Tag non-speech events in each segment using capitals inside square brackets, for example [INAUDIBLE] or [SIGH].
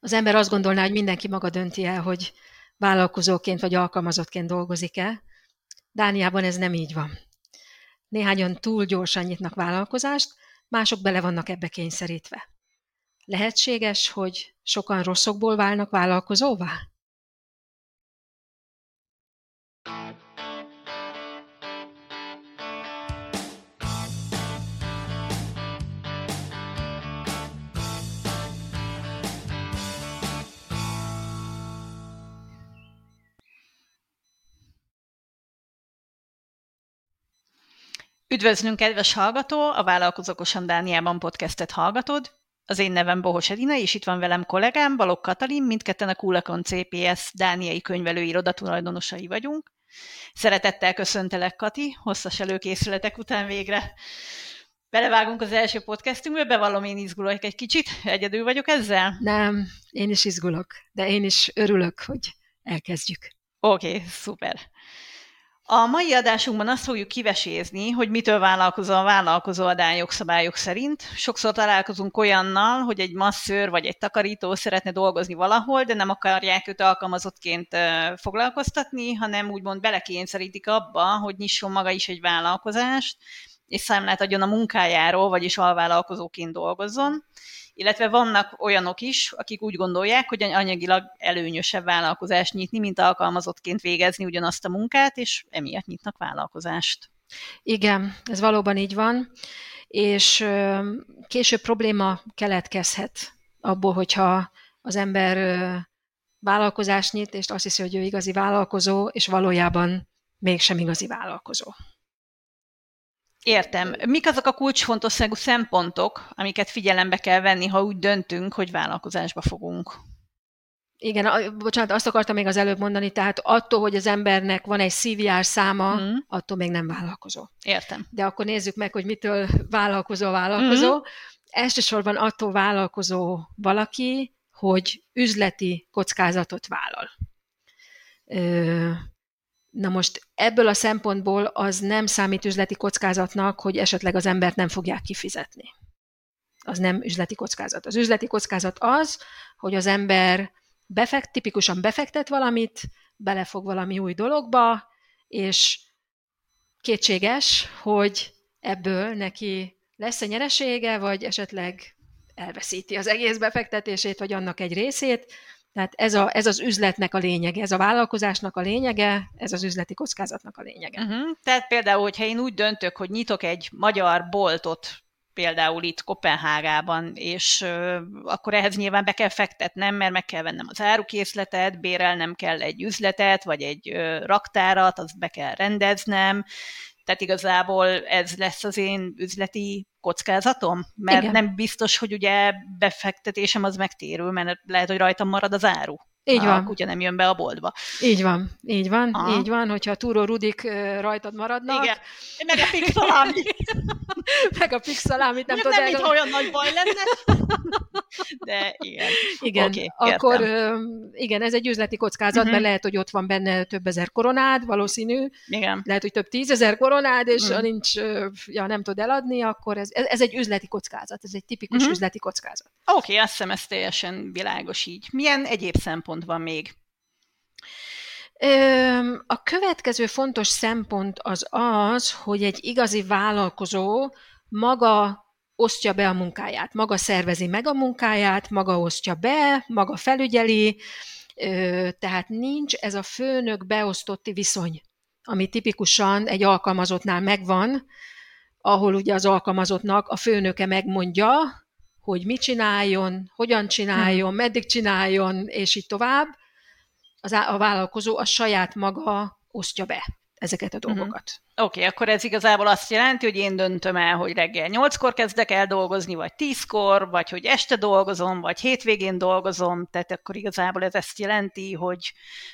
az ember azt gondolná, hogy mindenki maga dönti el, hogy vállalkozóként vagy alkalmazottként dolgozik-e. Dániában ez nem így van. Néhányan túl gyorsan nyitnak vállalkozást, mások bele vannak ebbe kényszerítve. Lehetséges, hogy sokan rosszokból válnak vállalkozóvá? Üdvözlünk, kedves hallgató! A Vállalkozókosan Dániában podcastet hallgatod. Az én nevem Bohos Edina, és itt van velem kollégám, Balogh Katalin, mindketten a Kulakon CPS Dániai könyvelő iroda tulajdonosai vagyunk. Szeretettel köszöntelek, Kati, hosszas előkészületek után végre belevágunk az első podcastünkbe, bevallom, én izgulok egy kicsit, egyedül vagyok ezzel? Nem, én is izgulok, de én is örülök, hogy elkezdjük. Oké, okay, szuper. A mai adásunkban azt fogjuk kivesézni, hogy mitől vállalkozó a vállalkozó adán jogszabályok szerint. Sokszor találkozunk olyannal, hogy egy masszőr vagy egy takarító szeretne dolgozni valahol, de nem akarják őt alkalmazottként foglalkoztatni, hanem úgymond belekényszerítik abba, hogy nyisson maga is egy vállalkozást, és számlát adjon a munkájáról, vagyis alvállalkozóként dolgozzon illetve vannak olyanok is, akik úgy gondolják, hogy anyagilag előnyösebb vállalkozást nyitni, mint alkalmazottként végezni ugyanazt a munkát, és emiatt nyitnak vállalkozást. Igen, ez valóban így van, és később probléma keletkezhet abból, hogyha az ember vállalkozást nyit, és azt hiszi, hogy ő igazi vállalkozó, és valójában mégsem igazi vállalkozó. Értem. Mik azok a kulcsfontosságú szempontok, amiket figyelembe kell venni, ha úgy döntünk, hogy vállalkozásba fogunk? Igen, a, bocsánat, azt akartam még az előbb mondani, tehát attól, hogy az embernek van egy CVR száma, mm. attól még nem vállalkozó. Értem. De akkor nézzük meg, hogy mitől vállalkozó vállalkozó. Mm. Elsősorban attól vállalkozó valaki, hogy üzleti kockázatot vállal. Ö, Na most ebből a szempontból az nem számít üzleti kockázatnak, hogy esetleg az embert nem fogják kifizetni. Az nem üzleti kockázat. Az üzleti kockázat az, hogy az ember befekt, tipikusan befektet valamit, belefog valami új dologba, és kétséges, hogy ebből neki lesz-e nyeresége, vagy esetleg elveszíti az egész befektetését, vagy annak egy részét, tehát ez, a, ez az üzletnek a lényege, ez a vállalkozásnak a lényege, ez az üzleti kockázatnak a lényege. Uh-huh. Tehát például, hogyha én úgy döntök, hogy nyitok egy magyar boltot, például itt Kopenhágában, és uh, akkor ehhez nyilván be kell fektetnem, mert meg kell vennem az árukészletet, bérelnem kell egy üzletet, vagy egy uh, raktárat, azt be kell rendeznem, tehát igazából ez lesz az én üzleti kockázatom, mert Igen. nem biztos, hogy ugye befektetésem az megtérül, mert lehet, hogy rajtam marad az áru. Így van. A kutya nem jön be a boltba. Így van, így van, Aha. így van, hogyha a túró rudik rajtad maradnak. Igen, meg a pixalámi. [LAUGHS] meg a pixalámi, nem tudom. Nem, mintha olyan nagy baj lenne. De igen. Igen, okay, akkor értem. igen, ez egy üzleti kockázat, uh-huh. mert lehet, hogy ott van benne több ezer koronád, valószínű. Igen. Lehet, hogy több tízezer koronád, és uh-huh. ha nincs, ja, nem tud eladni, akkor ez, ez egy üzleti kockázat, ez egy tipikus uh-huh. üzleti kockázat. Oké, okay, azt hiszem ez teljesen világos így. Milyen egyéb szempont van még? A következő fontos szempont az az, hogy egy igazi vállalkozó maga osztja be a munkáját, maga szervezi meg a munkáját, maga osztja be, maga felügyeli, tehát nincs ez a főnök beosztotti viszony, ami tipikusan egy alkalmazottnál megvan, ahol ugye az alkalmazottnak a főnöke megmondja, hogy mit csináljon, hogyan csináljon, hm. meddig csináljon, és így tovább. Az, a vállalkozó a saját maga osztja be ezeket a dolgokat. Uh-huh. Oké, okay, akkor ez igazából azt jelenti, hogy én döntöm el, hogy reggel 8-kor kezdek el dolgozni, vagy 10-kor, vagy hogy este dolgozom, vagy hétvégén dolgozom, tehát akkor igazából ez ezt jelenti, hogy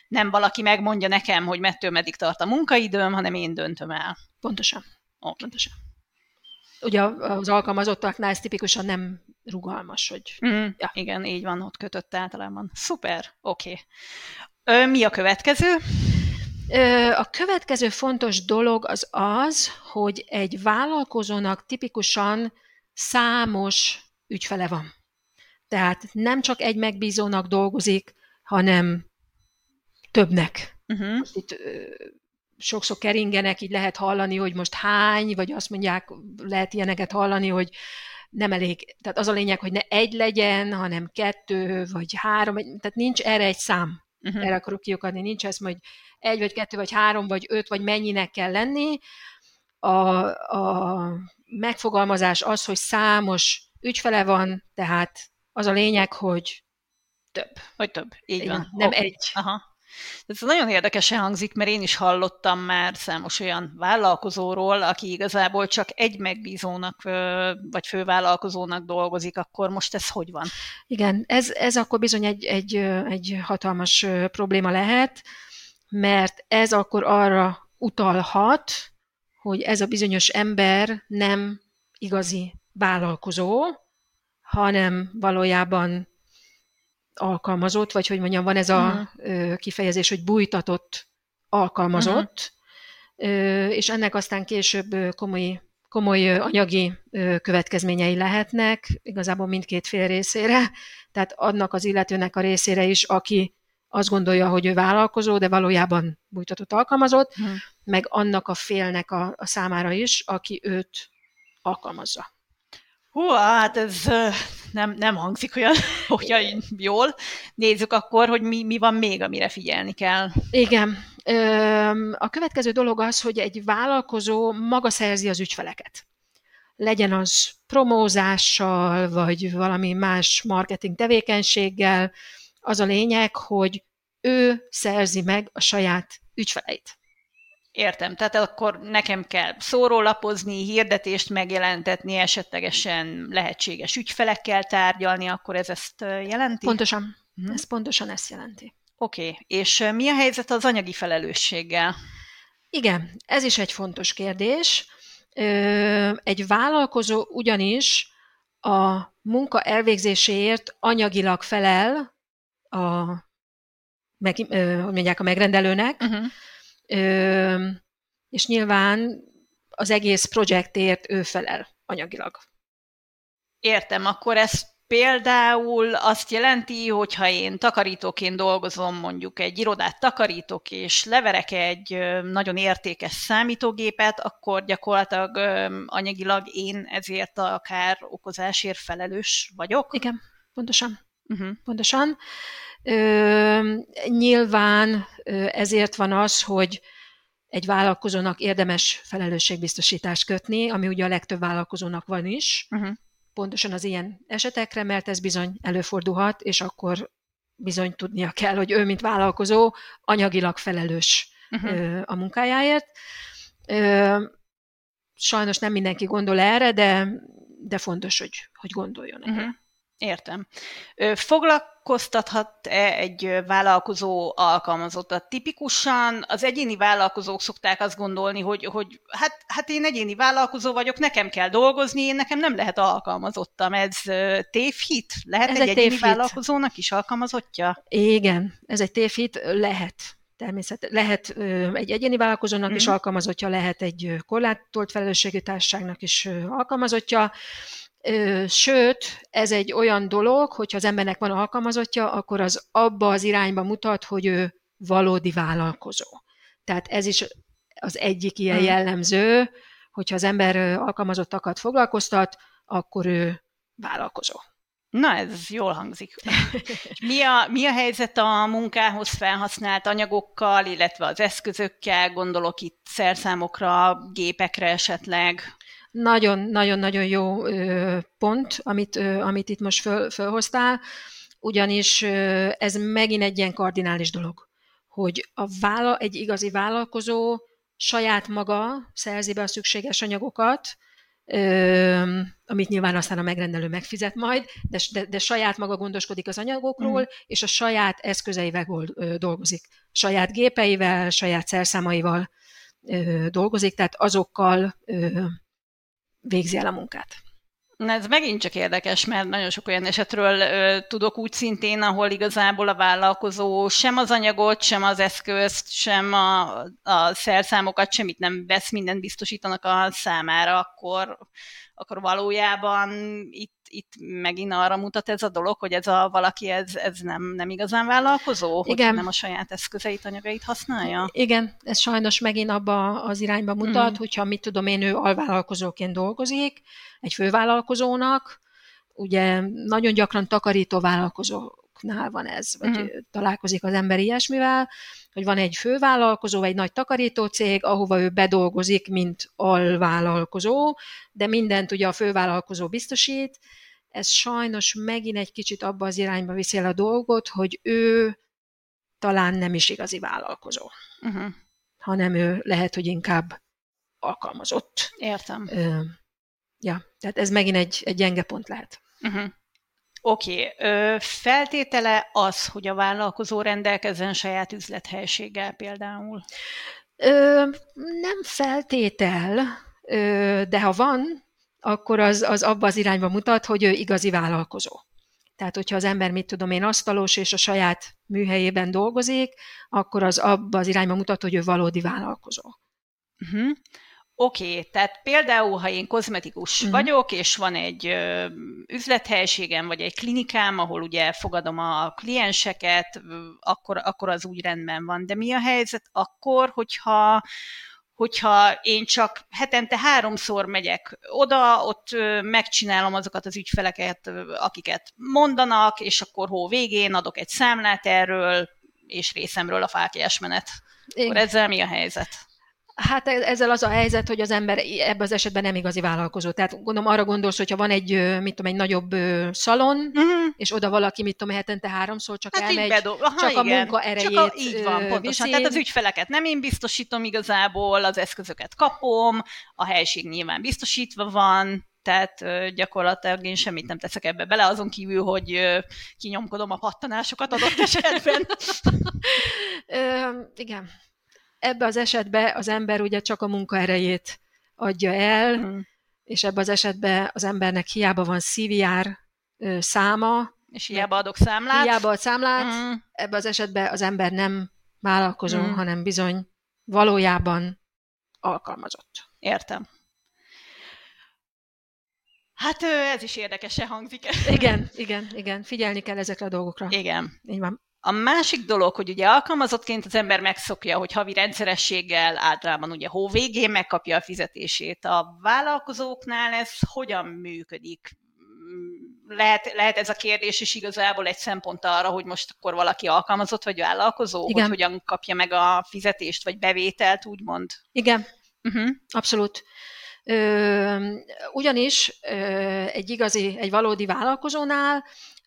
nem valaki megmondja nekem, hogy mettől meddig tart a munkaidőm, hanem én döntöm el. Pontosan. Okay. Pontosan. Ugye az alkalmazottaknál ez tipikusan nem rugalmas, hogy... Mm, ja. Igen, így van, ott kötött általában. Szuper, oké. Okay. Mi a következő? A következő fontos dolog az az, hogy egy vállalkozónak tipikusan számos ügyfele van. Tehát nem csak egy megbízónak dolgozik, hanem többnek. Uh-huh. Itt sokszor keringenek, így lehet hallani, hogy most hány, vagy azt mondják, lehet ilyeneket hallani, hogy nem elég, tehát az a lényeg, hogy ne egy legyen, hanem kettő, vagy három, tehát nincs erre egy szám. Uh-huh. Erre akarok kiukadni, nincs ez, hogy egy, vagy kettő, vagy három, vagy öt, vagy mennyinek kell lenni. A, a megfogalmazás az, hogy számos ügyfele van, tehát az a lényeg, hogy több. Hogy több, így van. Nem okay. egy. Aha. Ez nagyon érdekesen hangzik, mert én is hallottam már számos olyan vállalkozóról, aki igazából csak egy megbízónak vagy fővállalkozónak dolgozik, akkor most ez hogy van? Igen, ez, ez akkor bizony egy, egy, egy hatalmas probléma lehet, mert ez akkor arra utalhat, hogy ez a bizonyos ember nem igazi vállalkozó, hanem valójában alkalmazott, vagy hogy mondjam, van ez a uh-huh. kifejezés, hogy bújtatott alkalmazott, uh-huh. és ennek aztán később komoly, komoly anyagi következményei lehetnek, igazából mindkét fél részére, tehát adnak az illetőnek a részére is, aki azt gondolja, hogy ő vállalkozó, de valójában bújtatott alkalmazott, uh-huh. meg annak a félnek a, a számára is, aki őt alkalmazza. Hú, hát ez nem, nem hangzik olyan, [LAUGHS] olyan jól. Nézzük akkor, hogy mi, mi van még, amire figyelni kell. Igen. A következő dolog az, hogy egy vállalkozó maga szerzi az ügyfeleket. Legyen az promózással, vagy valami más marketing tevékenységgel. Az a lényeg, hogy ő szerzi meg a saját ügyfeleit. Értem, tehát akkor nekem kell szórólapozni, hirdetést megjelentetni, esetlegesen lehetséges ügyfelekkel tárgyalni, akkor ez ezt jelenti? Pontosan, hmm. ez pontosan ezt jelenti. Oké, okay. és mi a helyzet az anyagi felelősséggel? Igen, ez is egy fontos kérdés. Egy vállalkozó ugyanis a munka elvégzéséért anyagilag felel a, meg, hogy mondják, a megrendelőnek, uh-huh Ö, és nyilván az egész projektért ő felel anyagilag. Értem, akkor ez például azt jelenti, hogy ha én takarítóként dolgozom, mondjuk egy irodát takarítok, és leverek egy nagyon értékes számítógépet, akkor gyakorlatilag anyagilag én ezért a kár okozásért felelős vagyok? Igen, pontosan. Uh-huh. Pontosan. Ö, nyilván ezért van az, hogy egy vállalkozónak érdemes felelősségbiztosítást kötni, ami ugye a legtöbb vállalkozónak van is, uh-huh. pontosan az ilyen esetekre, mert ez bizony előfordulhat, és akkor bizony tudnia kell, hogy ő, mint vállalkozó, anyagilag felelős uh-huh. a munkájáért. Sajnos nem mindenki gondol erre, de, de fontos, hogy, hogy gondoljon erre. Uh-huh. Értem. Foglalkoztathat-e egy vállalkozó alkalmazottat? Tipikusan az egyéni vállalkozók szokták azt gondolni, hogy, hogy hát, hát én egyéni vállalkozó vagyok, nekem kell dolgozni, én nekem nem lehet alkalmazottam. Ez tévhit? Lehet ez egy, egy egyéni tévhit. vállalkozónak is alkalmazottja? Igen, ez egy tévhit, lehet. Természet, lehet egy egyéni vállalkozónak mm. is mhm. alkalmazottja, lehet egy korlátolt felelősségű társaságnak is alkalmazottja. Sőt, ez egy olyan dolog, hogyha az embernek van alkalmazottja, akkor az abba az irányba mutat, hogy ő valódi vállalkozó. Tehát ez is az egyik ilyen hmm. jellemző, hogyha az ember alkalmazottakat foglalkoztat, akkor ő vállalkozó. Na, ez jól hangzik. mi, a, mi a helyzet a munkához felhasznált anyagokkal, illetve az eszközökkel? Gondolok itt szerszámokra, gépekre esetleg. Nagyon-nagyon-nagyon jó pont, amit, amit itt most föl, fölhoztál, ugyanis ez megint egy ilyen kardinális dolog, hogy a vála, egy igazi vállalkozó saját maga szerzi be a szükséges anyagokat, amit nyilván aztán a megrendelő megfizet majd, de, de, de saját maga gondoskodik az anyagokról, mm. és a saját eszközeivel dolgozik. Saját gépeivel, saját szerszámaival dolgozik, tehát azokkal végzi el a munkát. Na ez megint csak érdekes, mert nagyon sok olyan esetről ö, tudok úgy szintén, ahol igazából a vállalkozó sem az anyagot, sem az eszközt, sem a, a szerszámokat, semmit nem vesz, mindent biztosítanak a számára, akkor, akkor valójában itt, itt megint arra mutat ez a dolog, hogy ez a valaki, ez, ez nem, nem igazán vállalkozó, Igen. hogy nem a saját eszközeit, anyagait használja? Igen, ez sajnos megint abba az irányba mutat, mm. hogyha mit tudom én, ő alvállalkozóként dolgozik, egy fővállalkozónak, ugye nagyon gyakran takarító vállalkozóknál van ez, vagy mm. találkozik az ember ilyesmivel, hogy van egy fővállalkozó, vagy egy nagy takarítócég, ahova ő bedolgozik, mint alvállalkozó, de mindent ugye a fővállalkozó biztosít. Ez sajnos megint egy kicsit abba az irányba viszi el a dolgot, hogy ő talán nem is igazi vállalkozó, uh-huh. hanem ő lehet, hogy inkább alkalmazott. Értem. Ö, ja, tehát ez megint egy, egy gyenge pont lehet. Uh-huh. Oké, okay. feltétele az, hogy a vállalkozó rendelkezzen saját üzlethelységgel például? Ö, nem feltétel, ö, de ha van, akkor az, az abba az irányba mutat, hogy ő igazi vállalkozó. Tehát, hogyha az ember, mit tudom én, asztalos és a saját műhelyében dolgozik, akkor az abba az irányba mutat, hogy ő valódi vállalkozó. Uh-huh. Oké, okay, tehát például, ha én kozmetikus uh-huh. vagyok, és van egy ö, üzlethelyiségem, vagy egy klinikám, ahol ugye fogadom a klienseket, akkor, akkor az úgy rendben van. De mi a helyzet akkor, hogyha hogyha én csak hetente háromszor megyek oda, ott megcsinálom azokat az ügyfeleket, akiket mondanak, és akkor hó végén adok egy számlát erről, és részemről a fákjás menet. Akkor ezzel mi a helyzet? Hát e- ezzel az a helyzet, hogy az ember ebben az esetben nem igazi vállalkozó. Tehát gondolom arra gondolsz, hogyha van egy, mit tudom, egy nagyobb szalon, uh-huh. és oda valaki, mit tudom, hetente háromszor csak hát elmegy, bedob... Aha, csak igen. a munka erejét csak a, Így van, pontosan. Tehát az ügyfeleket nem én biztosítom igazából, az eszközöket kapom, a helység nyilván biztosítva van, tehát gyakorlatilag én semmit nem teszek ebbe bele, azon kívül, hogy kinyomkodom a pattanásokat adott esetben. [LAUGHS] Ö, igen, ebbe az esetben az ember ugye csak a munkaerejét adja el, mm. és ebbe az esetben az embernek hiába van CVR száma, és hiába adok számlát. Hiába ad számlát, mm. ebbe az esetben az ember nem vállalkozó, mm. hanem bizony valójában alkalmazott. Értem. Hát ez is érdekesen hangzik. Igen, igen, igen. Figyelni kell ezekre a dolgokra. Igen. Így van. A másik dolog, hogy ugye alkalmazottként az ember megszokja, hogy havi rendszerességgel általában ugye hó végén megkapja a fizetését. A vállalkozóknál ez hogyan működik? Lehet, lehet ez a kérdés is igazából egy szempont arra, hogy most akkor valaki alkalmazott vagy vállalkozó, Igen. hogy hogyan kapja meg a fizetést vagy bevételt, úgymond? Igen, uh-huh. abszolút. Ö, ugyanis ö, egy igazi, egy valódi vállalkozónál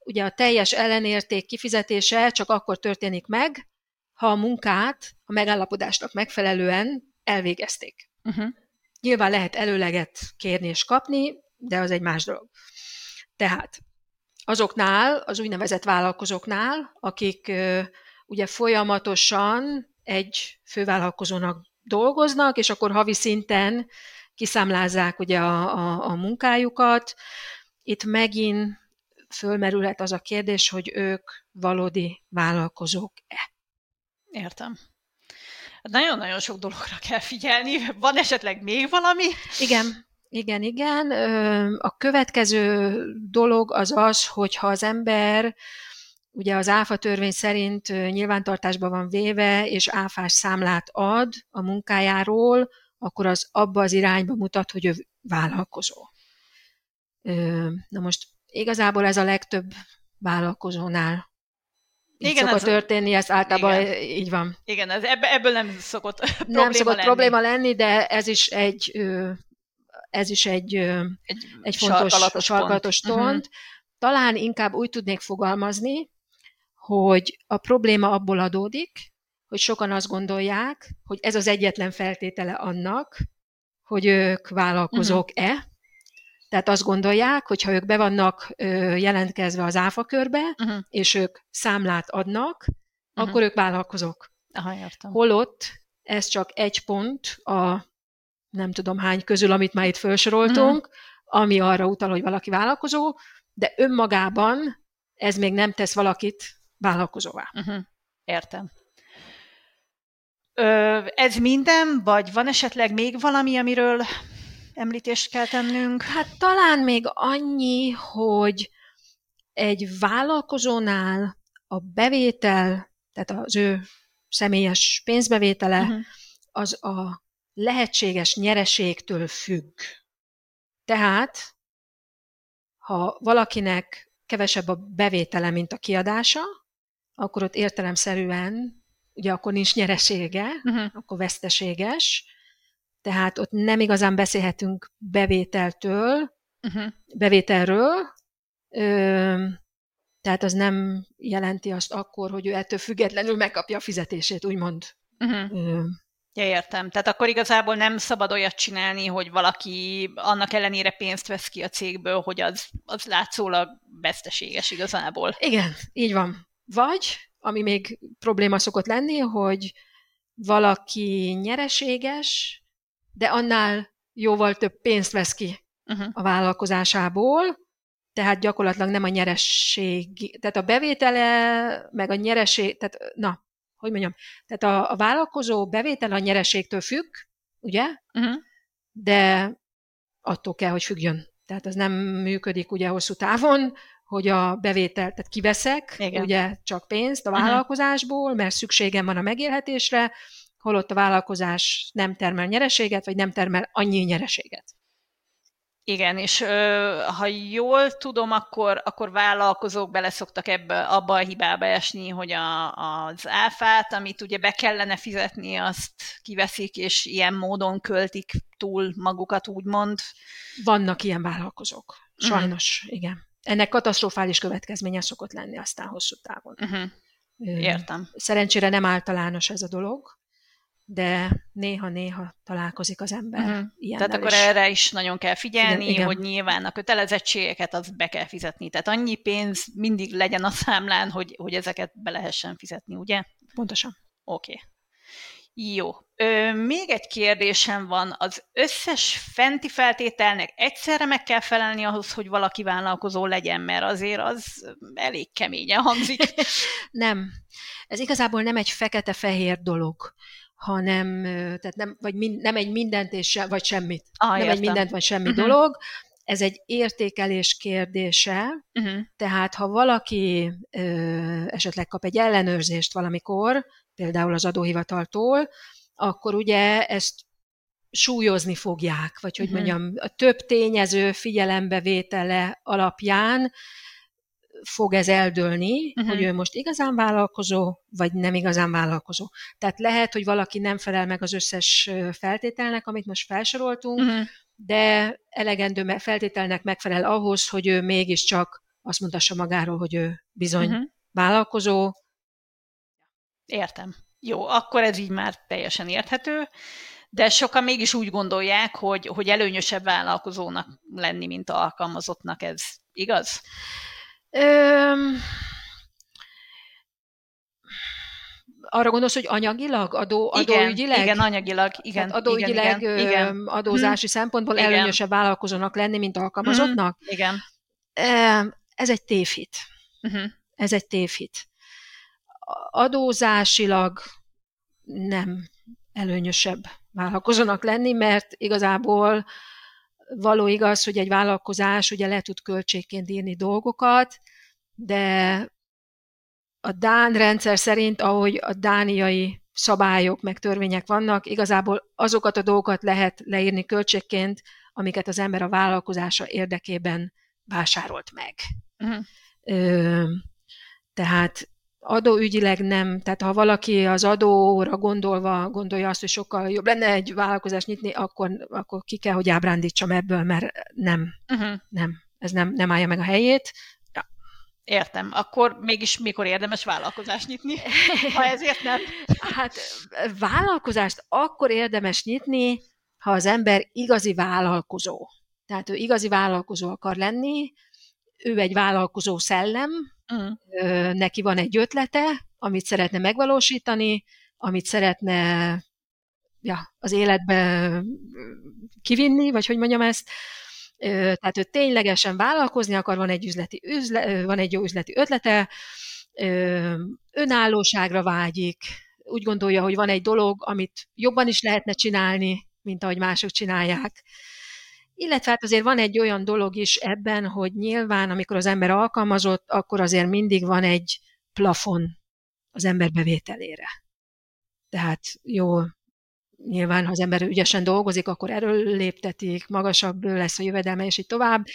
ugye a teljes ellenérték kifizetése csak akkor történik meg, ha a munkát a megállapodásnak megfelelően elvégezték. Uh-huh. Nyilván lehet előleget kérni és kapni, de az egy más dolog. Tehát azoknál, az úgynevezett vállalkozóknál, akik ugye folyamatosan egy fővállalkozónak dolgoznak, és akkor havi szinten kiszámlázzák ugye a, a, a munkájukat. Itt megint fölmerülhet az a kérdés, hogy ők valódi vállalkozók-e. Értem. Nagyon-nagyon sok dologra kell figyelni. Van esetleg még valami? Igen, igen, igen. A következő dolog az az, hogyha az ember ugye az áfa törvény szerint nyilvántartásba van véve, és áfás számlát ad a munkájáról, akkor az abba az irányba mutat, hogy ő vállalkozó. Na most igazából ez a legtöbb vállalkozónál így igen, szokott ez, történni, ez általában igen. így van. Igen, ez ebből nem szokott [LAUGHS] probléma Nem szokott lenni. probléma lenni, de ez is egy, ez is egy, egy, egy fontos sarkalatos, sarkalatos pont. pont. Uh-huh. Talán inkább úgy tudnék fogalmazni, hogy a probléma abból adódik, hogy sokan azt gondolják, hogy ez az egyetlen feltétele annak, hogy ők vállalkozók-e, uh-huh. Tehát azt gondolják, hogy ha ők be vannak jelentkezve az áfa körbe, uh-huh. és ők számlát adnak, uh-huh. akkor ők vállalkozók. Aha, értem. Holott ez csak egy pont a nem tudom hány közül, amit már itt felsoroltunk, uh-huh. ami arra utal, hogy valaki vállalkozó, de önmagában ez még nem tesz valakit vállalkozóvá. Uh-huh. Értem. Ö, ez minden, vagy van esetleg még valami, amiről említést kell tennünk? Hát talán még annyi, hogy egy vállalkozónál a bevétel, tehát az ő személyes pénzbevétele, uh-huh. az a lehetséges nyereségtől függ. Tehát, ha valakinek kevesebb a bevétele, mint a kiadása, akkor ott értelemszerűen, ugye akkor nincs nyeresége, uh-huh. akkor veszteséges, tehát ott nem igazán beszélhetünk bevételtől, uh-huh. bevételről, ö, tehát az nem jelenti azt akkor, hogy ő ettől függetlenül megkapja a fizetését, úgymond. Uh-huh. Ö, Ja, értem. Tehát akkor igazából nem szabad olyat csinálni, hogy valaki annak ellenére pénzt vesz ki a cégből, hogy az, az látszólag veszteséges igazából. Igen, így van. Vagy, ami még probléma szokott lenni, hogy valaki nyereséges, de annál jóval több pénzt vesz ki uh-huh. a vállalkozásából, tehát gyakorlatilag nem a nyeresség, tehát a bevétele, meg a nyereség, tehát na, hogy mondjam, tehát a, a vállalkozó bevétel a nyereségtől függ, ugye? Uh-huh. De attól kell, hogy függjön. Tehát az nem működik ugye hosszú távon, hogy a bevétel, tehát kiveszek Igen. ugye csak pénzt a mhm. vállalkozásból, mert szükségem van a megélhetésre, holott a vállalkozás nem termel nyereséget, vagy nem termel annyi nyereséget. Igen, és ö, ha jól tudom, akkor, akkor vállalkozók bele szoktak ebbe, abba a hibába esni, hogy a, az áfát, amit ugye be kellene fizetni, azt kiveszik, és ilyen módon költik túl magukat, úgymond. Vannak ilyen vállalkozók. Mhm. Sajnos, uh-huh. igen. Ennek katasztrofális következménye szokott lenni aztán hosszú távon. Uh-huh. Értem. Szerencsére nem általános ez a dolog, de néha-néha találkozik az ember uh-huh. ilyen. Tehát akkor is. erre is nagyon kell figyelni, igen, igen. hogy nyilván a kötelezettségeket az be kell fizetni. Tehát annyi pénz mindig legyen a számlán, hogy, hogy ezeket be lehessen fizetni, ugye? Pontosan. Oké. Okay. Jó. Ö, még egy kérdésem van. Az összes fenti feltételnek egyszerre meg kell felelni ahhoz, hogy valaki vállalkozó legyen, mert azért az elég keményen hangzik. [LAUGHS] nem. Ez igazából nem egy fekete-fehér dolog hanem tehát nem, vagy mind, nem egy mindent és se, vagy semmit. Ah, nem értem. egy mindent vagy semmi uh-huh. dolog. Ez egy értékelés kérdése, uh-huh. tehát ha valaki ö, esetleg kap egy ellenőrzést valamikor, például az adóhivataltól, akkor ugye ezt súlyozni fogják, vagy hogy uh-huh. mondjam, a több tényező figyelembevétele alapján fog ez eldőlni, uh-huh. hogy ő most igazán vállalkozó, vagy nem igazán vállalkozó. Tehát lehet, hogy valaki nem felel meg az összes feltételnek, amit most felsoroltunk, uh-huh. de elegendő feltételnek megfelel ahhoz, hogy ő mégiscsak azt mondhassa magáról, hogy ő bizony uh-huh. vállalkozó. Értem. Jó, akkor ez így már teljesen érthető, de sokan mégis úgy gondolják, hogy, hogy előnyösebb vállalkozónak lenni, mint alkalmazottnak. Ez igaz? Öm, arra gondolsz, hogy anyagilag, adó, igen, adóügyileg? Igen, anyagilag, igen. Tehát adóügyileg, igen, igen. adózási hmm. szempontból igen. előnyösebb vállalkozónak lenni, mint alkalmazottnak? Hmm. Igen. Ez egy tévhit. Uh-huh. Ez egy tévhit. Adózásilag nem előnyösebb vállalkozónak lenni, mert igazából való igaz, hogy egy vállalkozás ugye le tud költségként írni dolgokat, de a Dán rendszer szerint, ahogy a dániai szabályok meg törvények vannak, igazából azokat a dolgokat lehet leírni költségként, amiket az ember a vállalkozása érdekében vásárolt meg. Uh-huh. Ö, tehát adóügyileg nem, tehát ha valaki az adóra gondolva gondolja azt, hogy sokkal jobb lenne egy vállalkozást nyitni, akkor, akkor ki kell, hogy ábrándítsam ebből, mert nem, uh-huh. nem, ez nem, nem állja meg a helyét. Ja. Értem. Akkor mégis mikor érdemes vállalkozást nyitni, ha ezért nem? [LAUGHS] Hát vállalkozást akkor érdemes nyitni, ha az ember igazi vállalkozó. Tehát ő igazi vállalkozó akar lenni, ő egy vállalkozó szellem, uh-huh. neki van egy ötlete, amit szeretne megvalósítani, amit szeretne ja, az életbe kivinni, vagy hogy mondjam ezt, tehát ő ténylegesen vállalkozni akar, van egy, üzleti üzle, van egy jó üzleti ötlete, önállóságra vágyik, úgy gondolja, hogy van egy dolog, amit jobban is lehetne csinálni, mint ahogy mások csinálják, Illetve hát azért van egy olyan dolog is ebben, hogy nyilván, amikor az ember alkalmazott, akkor azért mindig van egy plafon az ember bevételére. Tehát jó, nyilván, ha az ember ügyesen dolgozik, akkor erről léptetik, magasabb lesz a jövedelme, és így tovább,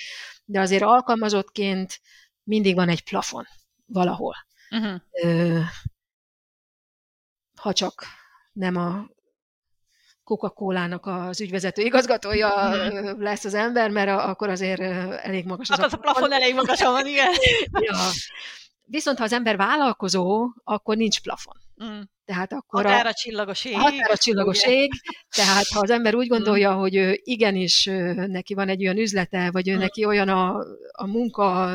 de azért alkalmazottként mindig van egy plafon valahol. Uh-huh. Ö, ha csak nem a Coca-Cola-nak az ügyvezető igazgatója uh-huh. lesz az ember, mert akkor azért elég magas az, az a plafon. plafon elég magas van, igen. [LAUGHS] ja. Viszont ha az ember vállalkozó, akkor nincs plafon. Mm. Tehát akkor határa csillagos ég. Határa csillagos ég. Tehát ha az ember úgy gondolja, mm. hogy ő igenis neki van egy olyan üzlete, vagy ő mm. neki olyan a, a munka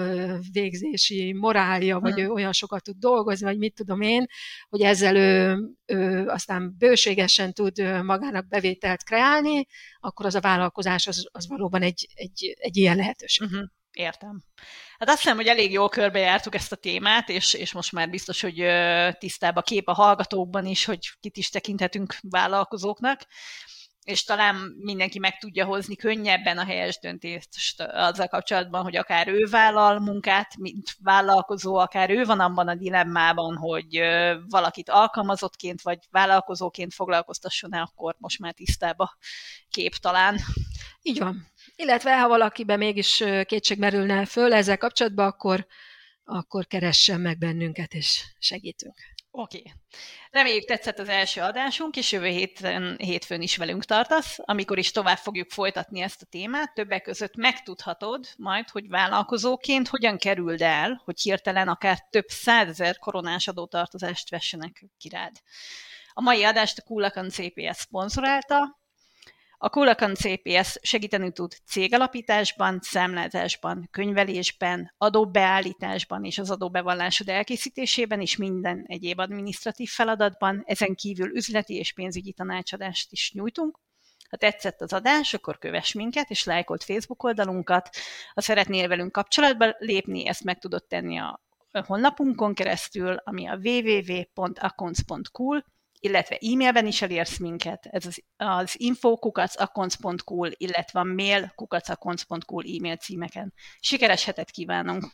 végzési morálja, vagy mm. ő olyan sokat tud dolgozni, vagy mit tudom én, hogy ezzel ő, ő aztán bőségesen tud magának bevételt kreálni, akkor az a vállalkozás az, az valóban egy, egy, egy ilyen lehetőség. Mm-hmm. Értem. Hát azt hiszem, hogy elég jól körbejártuk ezt a témát, és, és most már biztos, hogy tisztább a kép a hallgatókban is, hogy kit is tekinthetünk vállalkozóknak, és talán mindenki meg tudja hozni könnyebben a helyes döntést azzal kapcsolatban, hogy akár ő vállal munkát, mint vállalkozó, akár ő van abban a dilemmában, hogy valakit alkalmazottként vagy vállalkozóként foglalkoztasson-e, akkor most már tisztább a kép talán. Így van. Illetve, ha valakiben mégis kétség merülne föl ezzel kapcsolatban, akkor, akkor keressen meg bennünket, és segítünk. Oké. Okay. Reméljük tetszett az első adásunk, és jövő héten, hétfőn is velünk tartasz, amikor is tovább fogjuk folytatni ezt a témát. Többek között megtudhatod majd, hogy vállalkozóként hogyan kerüld el, hogy hirtelen akár több százezer koronás adótartozást vessenek kirád. A mai adást a Kullakan CPS szponzorálta, a Kulakan CPS segíteni tud cégalapításban, számlázásban, könyvelésben, adóbeállításban és az adóbevallásod elkészítésében és minden egyéb adminisztratív feladatban, ezen kívül üzleti és pénzügyi tanácsadást is nyújtunk. Ha tetszett az adás, akkor kövess minket, és lájkolt Facebook oldalunkat. Ha szeretnél velünk kapcsolatba lépni, ezt meg tudod tenni a honlapunkon keresztül, ami a www.accounts.cool, illetve e-mailben is elérsz minket, ez az, az info.kukacakonc.cool, illetve a mail kukacakonc.cool e-mail címeken. Sikeres hetet kívánunk!